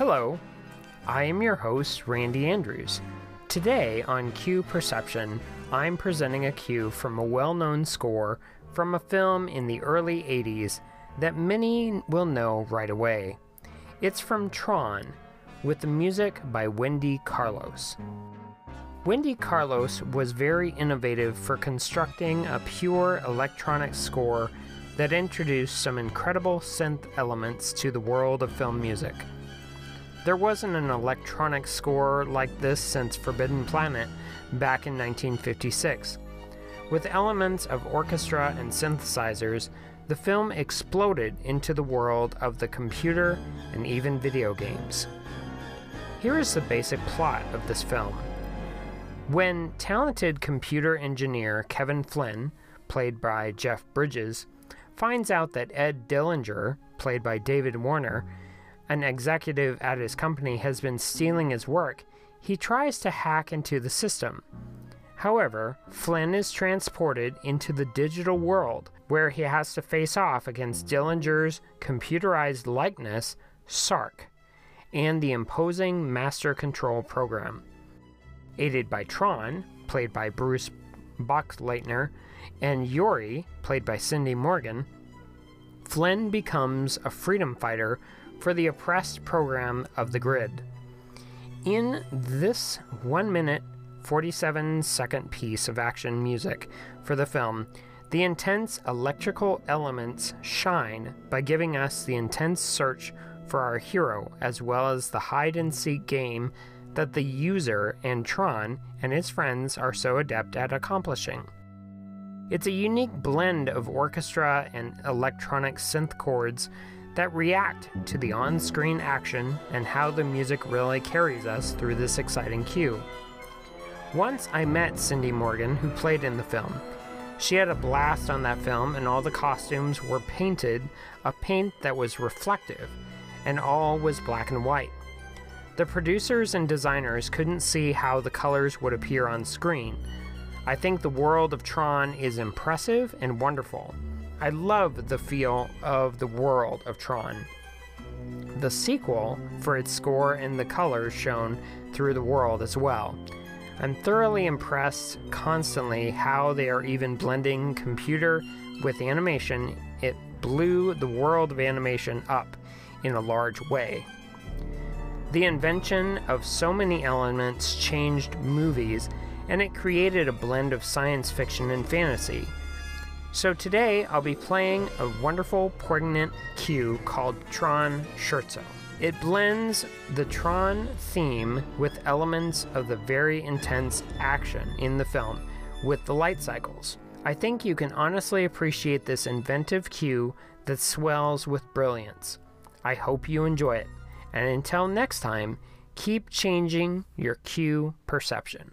Hello, I am your host, Randy Andrews. Today on Cue Perception, I'm presenting a cue from a well known score from a film in the early 80s that many will know right away. It's from Tron, with the music by Wendy Carlos. Wendy Carlos was very innovative for constructing a pure electronic score that introduced some incredible synth elements to the world of film music. There wasn't an electronic score like this since Forbidden Planet back in 1956. With elements of orchestra and synthesizers, the film exploded into the world of the computer and even video games. Here is the basic plot of this film. When talented computer engineer Kevin Flynn, played by Jeff Bridges, finds out that Ed Dillinger, played by David Warner, an executive at his company, has been stealing his work, he tries to hack into the system. However, Flynn is transported into the digital world where he has to face off against Dillinger's computerized likeness, Sark, and the imposing Master Control program. Aided by Tron, played by Bruce Boxleitner, and Yori, played by Cindy Morgan, Flynn becomes a freedom fighter for the oppressed program of the grid. In this 1 minute 47 second piece of action music for the film, the intense electrical elements shine by giving us the intense search for our hero as well as the hide and seek game that the user and Tron and his friends are so adept at accomplishing. It's a unique blend of orchestra and electronic synth chords that react to the on screen action and how the music really carries us through this exciting cue. Once I met Cindy Morgan, who played in the film. She had a blast on that film, and all the costumes were painted a paint that was reflective, and all was black and white. The producers and designers couldn't see how the colors would appear on screen. I think the world of Tron is impressive and wonderful. I love the feel of the world of Tron. The sequel, for its score and the colors shown through the world as well. I'm thoroughly impressed constantly how they are even blending computer with animation. It blew the world of animation up in a large way. The invention of so many elements changed movies, and it created a blend of science fiction and fantasy. So today I'll be playing a wonderful poignant cue called Tron Scherzo. It blends the Tron theme with elements of the very intense action in the film with the light cycles. I think you can honestly appreciate this inventive cue that swells with brilliance. I hope you enjoy it. And until next time, keep changing your cue perception.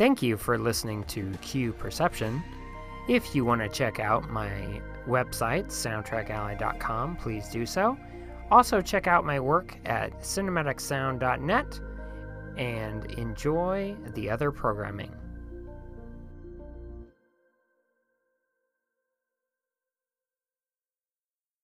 Thank you for listening to Cue Perception. If you want to check out my website, soundtrackally.com, please do so. Also, check out my work at cinematicsound.net and enjoy the other programming.